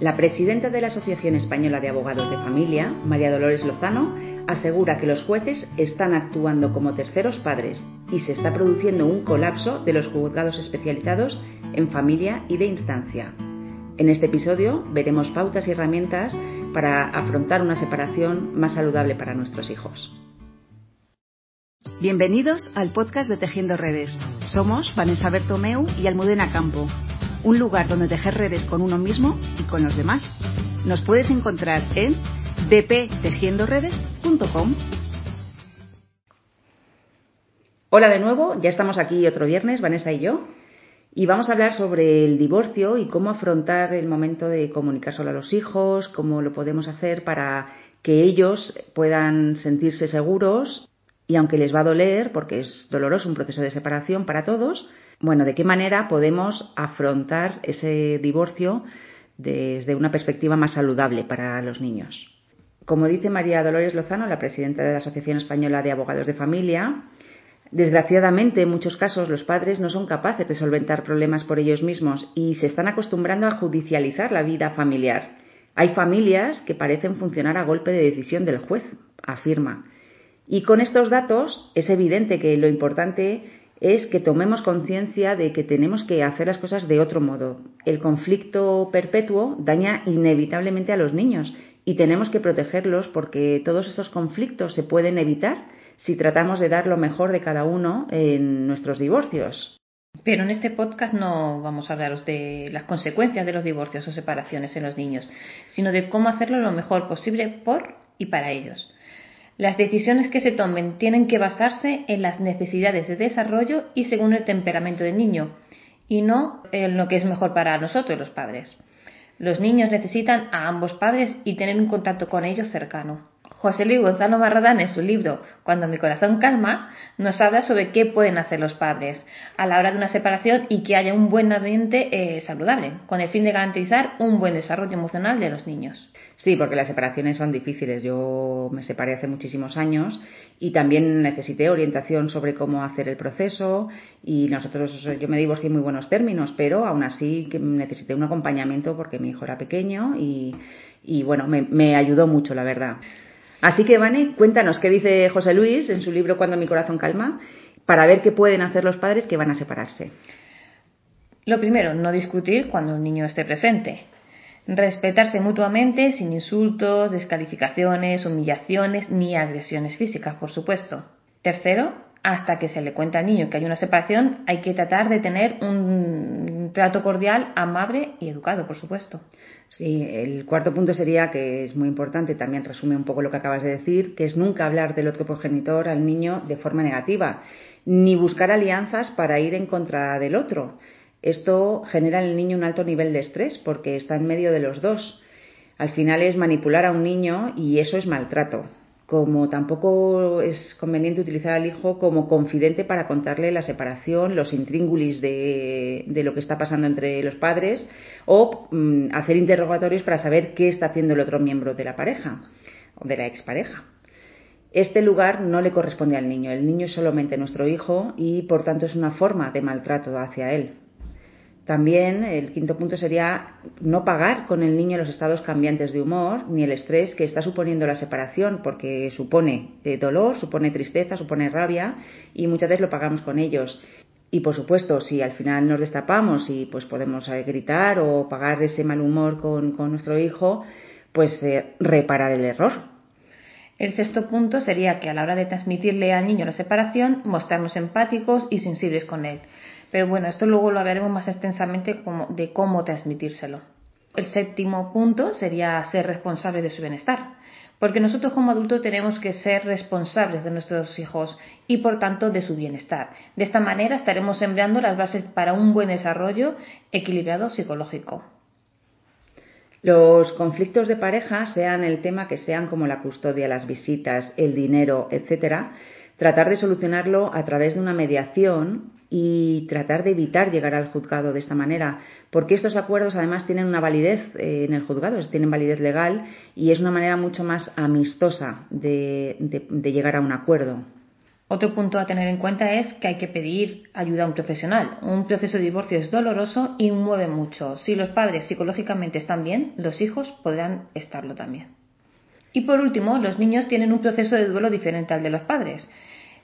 La presidenta de la Asociación Española de Abogados de Familia, María Dolores Lozano, asegura que los jueces están actuando como terceros padres y se está produciendo un colapso de los juzgados especializados en familia y de instancia. En este episodio veremos pautas y herramientas para afrontar una separación más saludable para nuestros hijos. Bienvenidos al podcast de Tejiendo Redes. Somos Vanessa Bertomeu y Almudena Campo un lugar donde tejer redes con uno mismo y con los demás. Nos puedes encontrar en bptejiendoredes.com. Hola de nuevo, ya estamos aquí otro viernes, Vanessa y yo, y vamos a hablar sobre el divorcio y cómo afrontar el momento de comunicar solo a los hijos, cómo lo podemos hacer para que ellos puedan sentirse seguros y aunque les va a doler, porque es doloroso un proceso de separación para todos, bueno, ¿de qué manera podemos afrontar ese divorcio desde una perspectiva más saludable para los niños? Como dice María Dolores Lozano, la presidenta de la Asociación Española de Abogados de Familia, desgraciadamente en muchos casos los padres no son capaces de solventar problemas por ellos mismos y se están acostumbrando a judicializar la vida familiar. Hay familias que parecen funcionar a golpe de decisión del juez, afirma. Y con estos datos es evidente que lo importante es que tomemos conciencia de que tenemos que hacer las cosas de otro modo. El conflicto perpetuo daña inevitablemente a los niños y tenemos que protegerlos porque todos esos conflictos se pueden evitar si tratamos de dar lo mejor de cada uno en nuestros divorcios. Pero en este podcast no vamos a hablaros de las consecuencias de los divorcios o separaciones en los niños, sino de cómo hacerlo lo mejor posible por y para ellos. Las decisiones que se tomen tienen que basarse en las necesidades de desarrollo y según el temperamento del niño, y no en lo que es mejor para nosotros los padres. Los niños necesitan a ambos padres y tener un contacto con ellos cercano. José Luis Gonzalo Marradán en su libro Cuando mi corazón calma nos habla sobre qué pueden hacer los padres a la hora de una separación y que haya un buen ambiente eh, saludable, con el fin de garantizar un buen desarrollo emocional de los niños. Sí, porque las separaciones son difíciles. Yo me separé hace muchísimos años y también necesité orientación sobre cómo hacer el proceso y nosotros, yo me divorcié en muy buenos términos, pero aún así necesité un acompañamiento porque mi hijo era pequeño y, bueno, me ayudó mucho, la verdad. Así que, Vane, cuéntanos qué dice José Luis en su libro Cuando mi corazón calma, para ver qué pueden hacer los padres que van a separarse. Lo primero, no discutir cuando un niño esté presente. Respetarse mutuamente sin insultos, descalificaciones, humillaciones ni agresiones físicas, por supuesto. Tercero, hasta que se le cuente al niño que hay una separación, hay que tratar de tener un trato cordial, amable y educado, por supuesto. Sí, el cuarto punto sería que es muy importante, también resume un poco lo que acabas de decir, que es nunca hablar del otro progenitor al niño de forma negativa, ni buscar alianzas para ir en contra del otro. Esto genera en el niño un alto nivel de estrés porque está en medio de los dos. Al final es manipular a un niño y eso es maltrato como tampoco es conveniente utilizar al hijo como confidente para contarle la separación, los intríngulis de, lo que está pasando entre los padres o mm, hacer interrogatorios para saber qué está haciendo el otro miembro de la pareja o de la expareja. Este lugar no le corresponde al niño, el niño es solamente nuestro hijo y por tanto es una forma de maltrato hacia él. También el quinto punto sería no pagar con el niño los estados cambiantes de humor ni el estrés que está suponiendo la separación, porque supone eh, dolor, supone tristeza, supone rabia y muchas veces lo pagamos con ellos. Y por supuesto, si al final nos destapamos y pues podemos eh, gritar o pagar ese mal humor con, nuestro hijo, pues eh, reparar el error. El sexto punto sería que a la hora de transmitirle al niño la separación, mostrarnos empáticos y sensibles con él pero bueno, esto luego lo hablaremos más extensamente de cómo transmitírselo. El séptimo punto sería ser responsable de su bienestar, porque nosotros como adultos tenemos que ser responsables de nuestros hijos y por tanto de su bienestar. De esta manera estaremos sembrando las bases para un buen desarrollo equilibrado psicológico. Los conflictos de pareja, sean el tema que sean como la custodia, las visitas, el dinero, etcétera, tratar de solucionarlo a través de una mediación y tratar de evitar llegar al juzgado de esta manera, porque estos acuerdos además tienen una validez eh, en el juzgado, tienen validez legal y es una manera mucho más amistosa de, llegar a un acuerdo. Otro punto a tener en cuenta es que hay que pedir ayuda a un profesional. Un proceso de divorcio es doloroso y mueve mucho. Si los padres psicológicamente están bien, los hijos podrán estarlo también. Y por último, los niños tienen un proceso de duelo diferente al de los padres.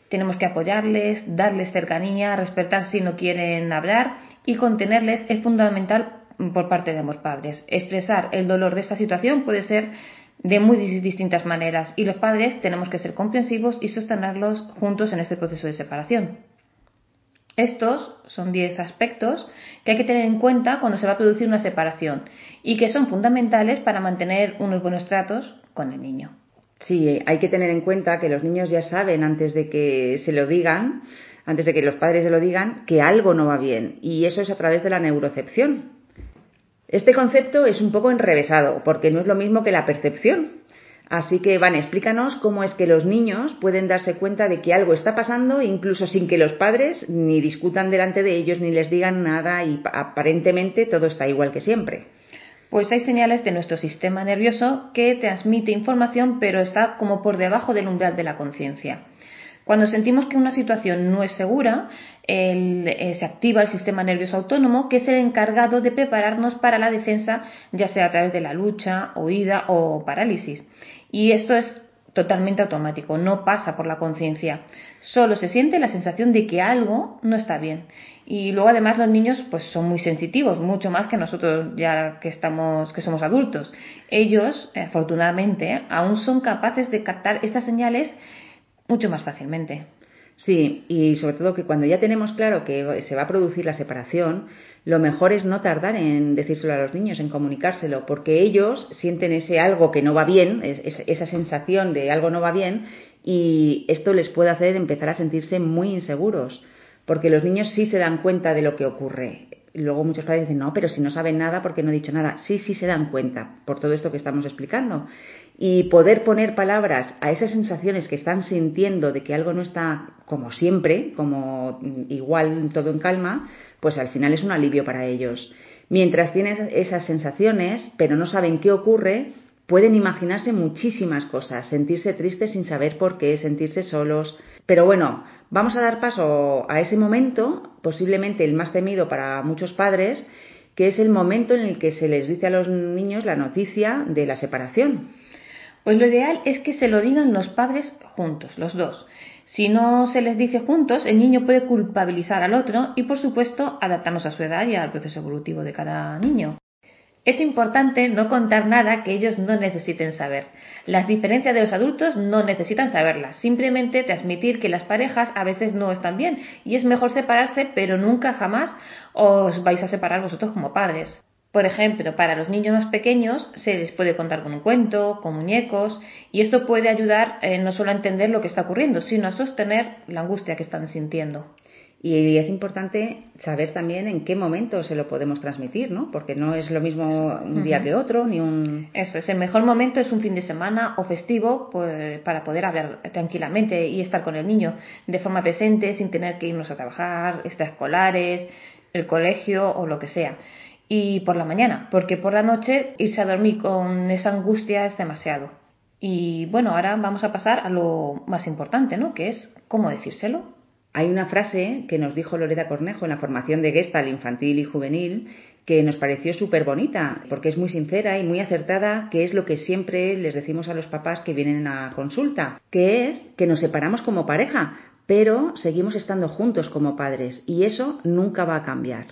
Tenemos que apoyarles, darles cercanía, respetar si no quieren hablar y contenerles es fundamental por parte de ambos padres. Expresar el dolor de esta situación puede ser de muy distintas maneras y los padres tenemos que ser comprensivos y sostenerlos juntos en este proceso de separación. Estos son 10 aspectos que hay que tener en cuenta cuando se va a producir una separación y que son fundamentales para mantener unos buenos tratos con el niño. Sí, hay que tener en cuenta que los niños ya saben antes de que se lo digan, antes de que los padres se lo digan, que algo no va bien y eso es a través de la neurocepción, este concepto es un poco enrevesado porque no es lo mismo que la percepción. Así que, Van, explícanos cómo es que los niños pueden darse cuenta de que algo está pasando incluso sin que los padres ni discutan delante de ellos ni les digan nada y aparentemente todo está igual que siempre. Pues hay señales de nuestro sistema nervioso que transmite información pero está como por debajo del umbral de la conciencia. Cuando sentimos que una situación no es segura, eh, se activa el sistema nervioso autónomo, que es el encargado de prepararnos para la defensa, ya sea a través de la lucha, huida o parálisis. Y esto es totalmente automático, no pasa por la conciencia. Solo se siente la sensación de que algo no está bien. Y luego además los niños pues son muy sensitivos, mucho más que nosotros ya que estamos que somos adultos. Ellos, afortunadamente, aún son capaces de captar estas señales mucho más fácilmente. Sí, y sobre todo que cuando ya tenemos claro que se va a producir la separación, lo mejor es no tardar en decírselo a los niños, en comunicárselo, porque ellos sienten ese algo que no va bien, esa sensación de algo no va bien, y esto les puede hacer empezar a sentirse muy inseguros, porque los niños sí se dan cuenta de lo que ocurre. Luego muchos padres dicen, no, pero si no saben nada, porque no he dicho nada? Sí, sí se dan cuenta, por todo esto que estamos explicando y poder poner palabras a esas sensaciones que están sintiendo de que algo no está como siempre, como igual todo en calma, pues al final es un alivio para ellos. Mientras tienen esas sensaciones, pero no saben qué ocurre, pueden imaginarse muchísimas cosas, sentirse tristes sin saber por qué, sentirse solos. Pero bueno, vamos a dar paso a ese momento, posiblemente el más temido para muchos padres, que es el momento en el que se les dice a los niños la noticia de la separación. Pues lo ideal es que se lo digan los padres juntos, los dos. Si no se les dice juntos, el niño puede culpabilizar al otro y, por supuesto, adaptarnos a su edad y al proceso evolutivo de cada niño. Es importante no contar nada que ellos no necesiten saber. Las diferencias de los adultos no necesitan saberlas, simplemente transmitir que las parejas a veces no están bien y es mejor separarse, pero nunca jamás os vais a separar vosotros como padres. Por ejemplo, para los niños más pequeños se les puede contar con un cuento, con muñecos, y esto puede ayudar eh, no solo a entender lo que está ocurriendo, sino a sostener la angustia que están sintiendo. Y es importante saber también en qué momento se lo podemos transmitir, ¿no? Porque no es lo mismo un día que otro, ni un... Eso es, el mejor momento es un fin de semana o festivo pues, para poder hablar tranquilamente y estar con el niño de forma presente, sin tener que irnos a trabajar, extraescolares, el colegio o lo que sea y por la mañana, porque por la noche irse a dormir con esa angustia es demasiado. Y bueno, ahora vamos a pasar a lo más importante, ¿no? Que es cómo decírselo. Hay una frase que nos dijo Loreda Cornejo en la formación de Gestalt infantil y juvenil que nos pareció súper bonita, porque es muy sincera y muy acertada, que es lo que siempre les decimos a los papás que vienen a consulta, que es que nos separamos como pareja, pero seguimos estando juntos como padres y eso nunca va a cambiar.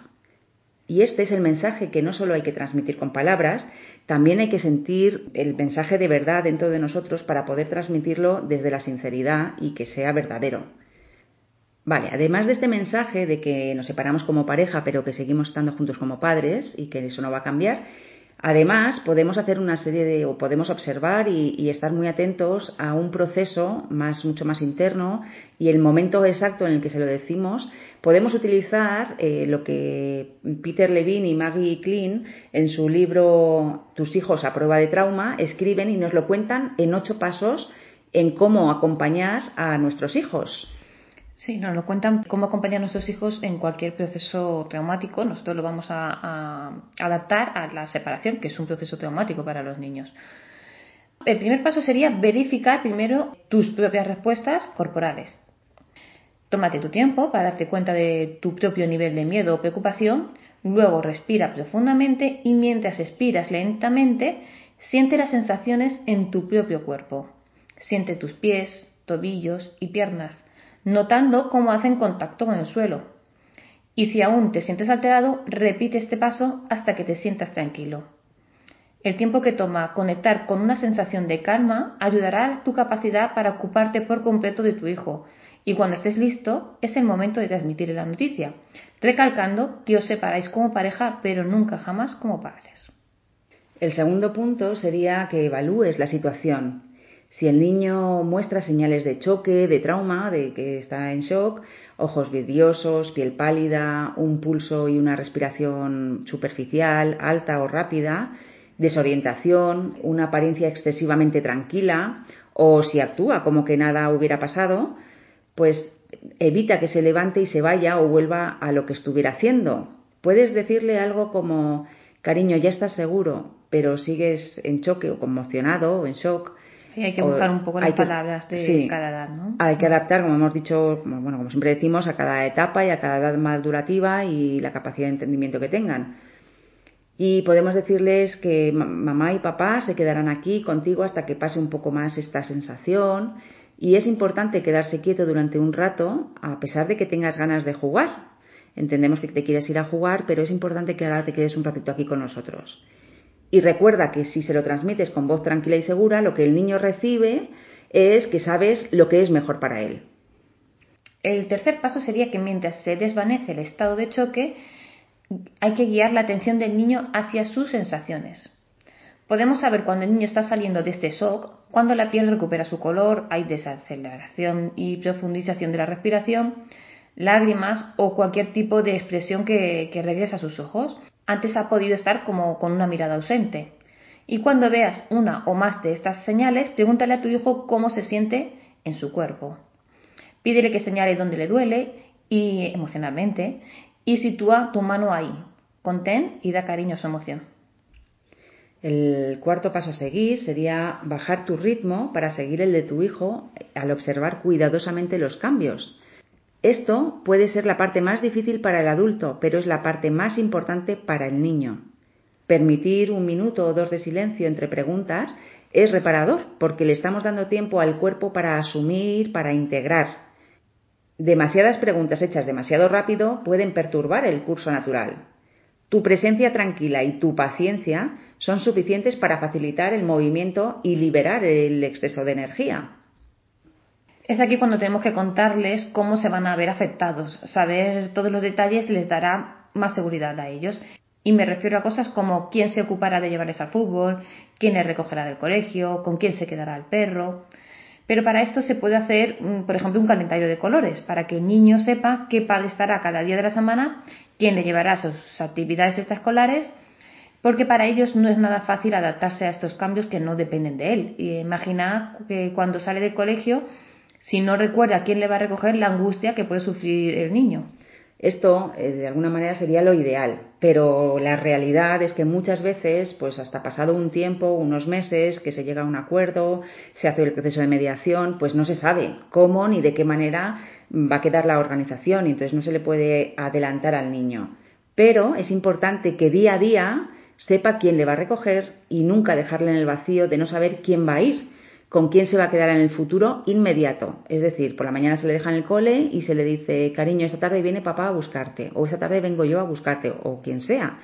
Y este es el mensaje que no solo hay que transmitir con palabras, también hay que sentir el mensaje de verdad dentro de nosotros para poder transmitirlo desde la sinceridad y que sea verdadero. Vale, además de este mensaje de que nos separamos como pareja pero que seguimos estando juntos como padres y que eso no va a cambiar, Además, podemos hacer una serie de, o podemos observar y, estar muy atentos a un proceso más, mucho más interno y el momento exacto en el que se lo decimos. Podemos utilizar eh, lo que Peter Levine y Maggie Klein en su libro Tus hijos a prueba de trauma escriben y nos lo cuentan en ocho pasos en cómo acompañar a nuestros hijos. Sí, nos lo cuentan cómo acompañar a nuestros hijos en cualquier proceso traumático. Nosotros lo vamos a, adaptar a la separación, que es un proceso traumático para los niños. El primer paso sería verificar primero tus propias respuestas corporales. Tómate tu tiempo para darte cuenta de tu propio nivel de miedo o preocupación, luego respira profundamente y mientras expiras lentamente, siente las sensaciones en tu propio cuerpo. Siente tus pies, tobillos y piernas, notando cómo hacen contacto con el suelo. Y si aún te sientes alterado, repite este paso hasta que te sientas tranquilo. El tiempo que toma conectar con una sensación de calma ayudará a tu capacidad para ocuparte por completo de tu hijo. Y cuando estés listo, es el momento de transmitirle la noticia, recalcando que os separáis como pareja, pero nunca jamás como padres. El segundo punto sería que evalúes la situación. Si el niño muestra señales de choque, de trauma, de que está en shock, ojos vidriosos, piel pálida, un pulso y una respiración superficial, alta o rápida, desorientación, una apariencia excesivamente tranquila o si actúa como que nada hubiera pasado, pues evita que se levante y se vaya o vuelva a lo que estuviera haciendo. Puedes decirle algo como, cariño, ya estás seguro, pero sigues en choque o conmocionado o en shock hay que buscar un poco las palabras de cada edad, ¿no? Hay que adaptar, como hemos dicho, bueno, como siempre decimos, a cada etapa y a cada edad madurativa y la capacidad de entendimiento que tengan. Y podemos decirles que mamá y papá se quedarán aquí contigo hasta que pase un poco más esta sensación. Y es importante quedarse quieto durante un rato, a pesar de que tengas ganas de jugar. Entendemos que te quieres ir a jugar, pero es importante que ahora te quedes un ratito aquí con nosotros. Y recuerda que si se lo transmites con voz tranquila y segura, lo que el niño recibe es que sabes lo que es mejor para él. El tercer paso sería que mientras se desvanece el estado de choque, hay que guiar la atención del niño hacia sus sensaciones. Podemos saber cuando el niño está saliendo de este shock, cuando la piel recupera su color, hay desaceleración y profundización de la respiración, lágrimas o cualquier tipo de expresión que, que regresa a sus ojos. Antes ha podido estar como con una mirada ausente. Y cuando veas una o más de estas señales, pregúntale a tu hijo cómo se siente en su cuerpo. Pídele que señale dónde le duele y emocionalmente y sitúa tu mano ahí. Contén y da cariño a su emoción. El cuarto paso a seguir sería bajar tu ritmo para seguir el de tu hijo al observar cuidadosamente los cambios. Esto puede ser la parte más difícil para el adulto, pero es la parte más importante para el niño. Permitir un minuto o dos de silencio entre preguntas es reparador porque le estamos dando tiempo al cuerpo para asumir, para integrar. Demasiadas preguntas hechas demasiado rápido pueden perturbar el curso natural. Tu presencia tranquila y tu paciencia son suficientes para facilitar el movimiento y liberar el exceso de energía. Es aquí cuando tenemos que contarles cómo se van a ver afectados. Saber todos los detalles les dará más seguridad a ellos. Y me refiero a cosas como quién se ocupará de llevarles al fútbol, quién les recogerá del colegio, con quién se quedará el perro. Pero para esto se puede hacer, mm, por ejemplo, un calendario de colores, para que el niño sepa qué padre estará cada día de la semana, quién le llevará sus actividades extraescolares, porque para ellos no es nada fácil adaptarse a estos cambios que no dependen de él. Imagina que cuando sale del colegio si no recuerda quién le va a recoger la angustia que puede sufrir el niño. Esto, eh, de alguna manera, sería lo ideal, pero la realidad es que muchas veces, pues hasta pasado un tiempo, unos meses, que se llega a un acuerdo, se hace el proceso de mediación, pues no se sabe cómo ni de qué manera va a quedar la organización y entonces no se le puede adelantar al niño. Pero es importante que día a día sepa quién le va a recoger y nunca dejarle en el vacío de no saber quién va a ir con quién se va a quedar en el futuro inmediato. Es decir, por la mañana se le deja en el cole y se le dice, cariño, esta tarde viene papá a buscarte, o esta tarde vengo yo a buscarte, o quien sea.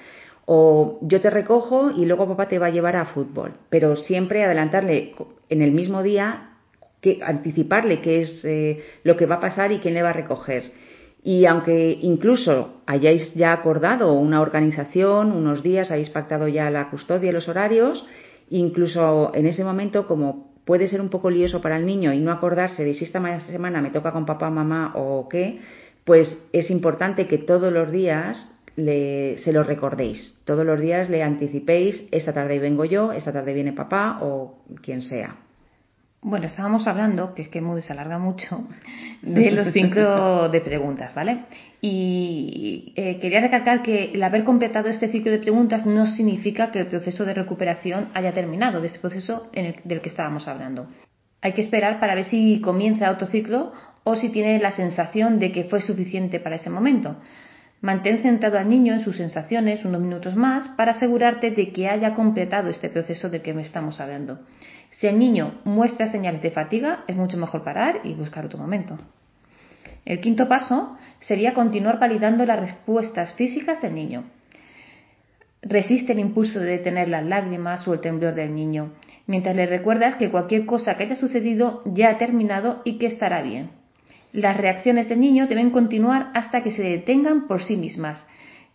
O yo te recojo y luego papá te va a llevar a fútbol. Pero siempre adelantarle en el mismo día, que, anticiparle qué es eh, lo que va a pasar y quién le va a recoger. Y aunque incluso hayáis ya acordado una organización, unos días, habéis pactado ya la custodia y los horarios, incluso en ese momento, como puede ser un poco lioso para el niño y no acordarse de si esta semana me toca con papá, mamá o qué, pues es importante que todos los días le, se lo recordéis. Todos los días le anticipéis, esta tarde vengo yo, esta tarde viene papá o quien sea. Bueno, estábamos hablando, que es que Moody se alarga mucho, de los cinco de preguntas, ¿vale? Y eh, quería recalcar que el haber completado este ciclo de preguntas no significa que el proceso de recuperación haya terminado, de este proceso en el, del que estábamos hablando. Hay que esperar para ver si comienza otro ciclo o si tiene la sensación de que fue suficiente para ese momento. Mantén centrado al niño en sus sensaciones unos minutos más para asegurarte de que haya completado este proceso de que me estamos hablando. Si el niño muestra señales de fatiga, es mucho mejor parar y buscar otro momento. El quinto paso sería continuar validando las respuestas físicas del niño. Resiste el impulso de detener las lágrimas o el temblor del niño, mientras le recuerdas que cualquier cosa que haya sucedido ya ha terminado y que estará bien. Las reacciones del niño deben continuar hasta que se detengan por sí mismas.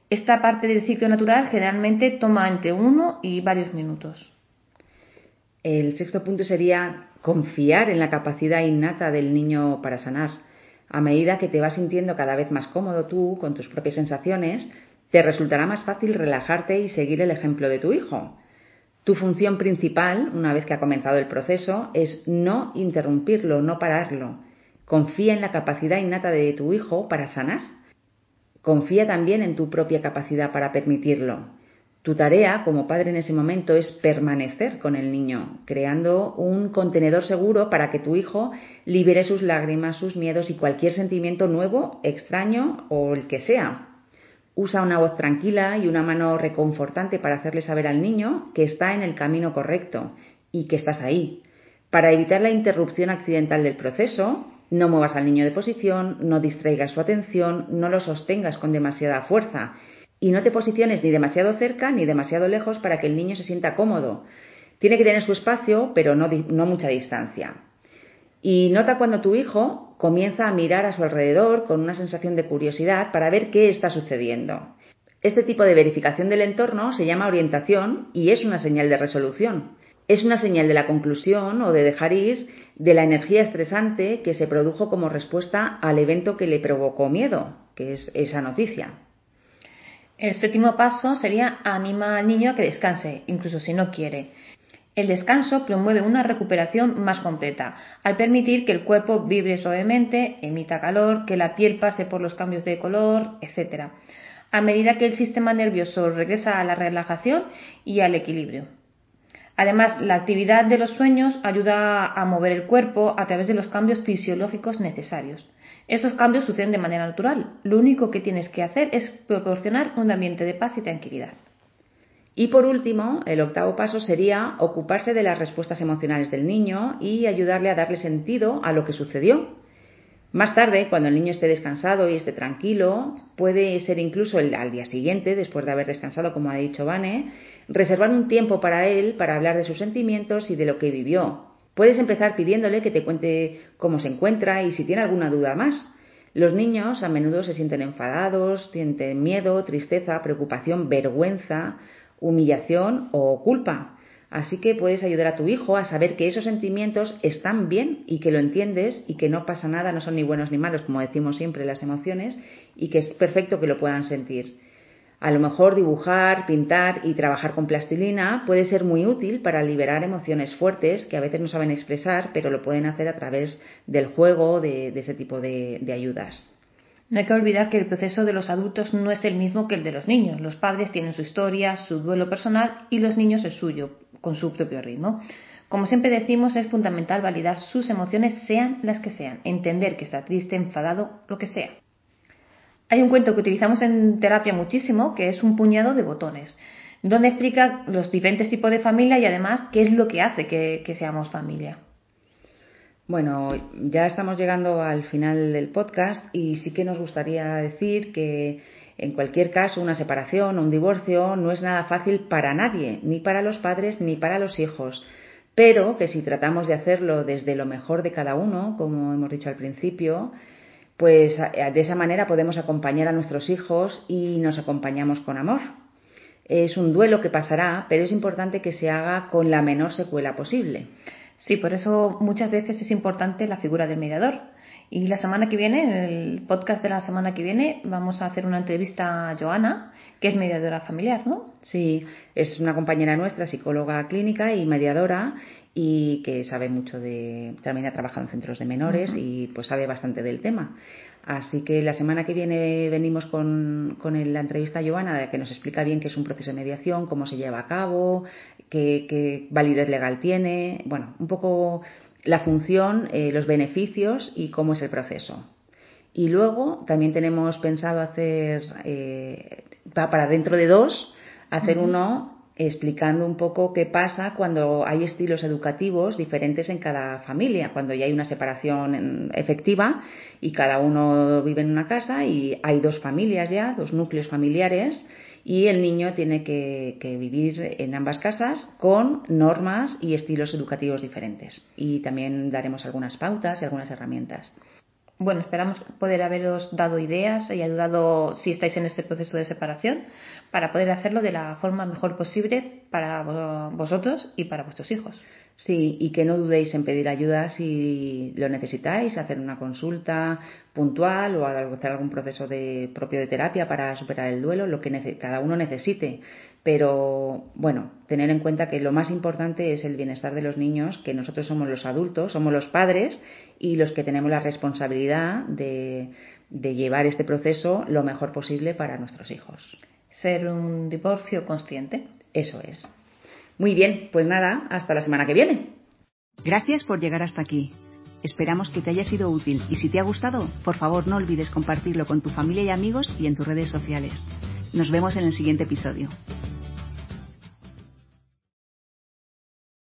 Esta parte del ciclo natural generalmente toma entre uno y varios minutos. El sexto punto sería confiar en la capacidad innata del niño para sanar. A medida que te vas sintiendo cada vez más cómodo tú con tus propias sensaciones, te resultará más fácil relajarte y seguir el ejemplo de tu hijo. Tu función principal, una vez que ha comenzado el proceso, es no interrumpirlo, no pararlo. Confía en la capacidad innata de tu hijo para sanar. Confía también en tu propia capacidad para permitirlo. Tu tarea como padre en ese momento es permanecer con el niño, creando un contenedor seguro para que tu hijo libere sus lágrimas, sus miedos y cualquier sentimiento nuevo, extraño o el que sea. Usa una voz tranquila y una mano reconfortante para hacerle saber al niño que está en el camino correcto y que estás ahí. Para evitar la interrupción accidental del proceso, no muevas al niño de posición, no distraigas su atención, no lo sostengas con demasiada fuerza y no te posiciones ni demasiado cerca ni demasiado lejos para que el niño se sienta cómodo. Tiene que tener su espacio, pero no, mucha distancia. Y nota cuando tu hijo comienza a mirar a su alrededor con una sensación de curiosidad para ver qué está sucediendo. Este tipo de verificación del entorno se llama orientación y es una señal de resolución. Es una señal de la conclusión o de dejar ir de la energía estresante que se produjo como respuesta al evento que le provocó miedo, que es esa noticia. El séptimo paso sería anima al niño a que descanse, incluso si no quiere. El descanso promueve una recuperación más completa, al permitir que el cuerpo vibre suavemente, emita calor, que la piel pase por los cambios de color, etc. A medida que el sistema nervioso regresa a la relajación y al equilibrio. Además, la actividad de los sueños ayuda a mover el cuerpo a través de los cambios fisiológicos necesarios. Esos cambios suceden de manera natural. Lo único que tienes que hacer es proporcionar un ambiente de paz y tranquilidad. Y por último, el octavo paso sería ocuparse de las respuestas emocionales del niño y ayudarle a darle sentido a lo que sucedió. Más tarde, cuando el niño esté descansado y esté tranquilo, puede ser incluso al día siguiente, después de haber descansado, como ha dicho Vane, reservar un tiempo para él para hablar de sus sentimientos y de lo que vivió. Puedes empezar pidiéndole que te cuente cómo se encuentra y si tiene alguna duda más. Los niños a menudo se sienten enfadados, sienten miedo, tristeza, preocupación, vergüenza, humillación o culpa. Así que puedes ayudar a tu hijo a saber que esos sentimientos están bien y que lo entiendes y que no pasa nada, no son ni buenos ni malos, como decimos siempre las emociones, y que es perfecto que lo puedan sentir. A lo mejor dibujar, pintar y trabajar con plastilina puede ser muy útil para liberar emociones fuertes que a veces no saben expresar, pero lo pueden hacer a través del juego, de, ese tipo de, de ayudas. No hay que olvidar que el proceso de los adultos no es el mismo que el de los niños. Los padres tienen su historia, su duelo personal y los niños el suyo, con su propio ritmo. Como siempre decimos, es fundamental validar sus emociones, sean las que sean, entender que está triste, enfadado, lo que sea. Hay un cuento que utilizamos en terapia muchísimo, que es un puñado de botones, donde explica los diferentes tipos de familia y además qué es lo que hace que, seamos familia. Bueno, ya estamos llegando al final del podcast y sí que nos gustaría decir que en cualquier caso una separación o un divorcio no es nada fácil para nadie, ni para los padres ni para los hijos, pero que si tratamos de hacerlo desde lo mejor de cada uno, como hemos dicho al principio, pues de esa manera podemos acompañar a nuestros hijos y nos acompañamos con amor. Es un duelo que pasará, pero es importante que se haga con la menor secuela posible. Sí, por eso muchas veces es importante la figura del mediador. Y la semana que viene, en el podcast de la semana que viene, vamos a hacer una entrevista a Joana, que es mediadora familiar, ¿no? Sí, es una compañera nuestra, psicóloga clínica y mediadora, y que sabe mucho de, también ha trabajado en centros de menores y pues sabe bastante del tema. Así que la semana que viene venimos con, con la entrevista a Joana, que nos explica bien qué es un proceso de mediación, cómo se lleva a cabo, qué, qué validez legal tiene, bueno, un poco la función, eh, los beneficios y cómo es el proceso. Y luego también tenemos pensado hacer, eh, para dentro de dos, hacer uno explicando un poco qué pasa cuando hay estilos educativos diferentes en cada familia, cuando ya hay una separación efectiva y cada uno vive en una casa y hay dos familias ya, dos núcleos familiares y el niño tiene que, vivir en ambas casas con normas y estilos educativos diferentes. Y también daremos algunas pautas y algunas herramientas. Bueno, esperamos poder haberos dado ideas y ayudado si estáis en este proceso de separación para poder hacerlo de la forma mejor posible para vosotros y para vuestros hijos. Sí, y que no dudéis en pedir ayuda si lo necesitáis, hacer una consulta puntual o hacer algún proceso de, propio de terapia para superar el duelo, lo que cada uno necesite. Pero bueno, tener en cuenta que lo más importante es el bienestar de los niños, que nosotros somos los adultos, somos los padres y los que tenemos la responsabilidad de, de llevar este proceso lo mejor posible para nuestros hijos. Ser un divorcio consciente. Eso es. Muy bien, pues nada, hasta la semana que viene. Gracias por llegar hasta aquí. Esperamos que te haya sido útil y si te ha gustado, por favor no olvides compartirlo con tu familia y amigos y en tus redes sociales. Nos vemos en el siguiente episodio.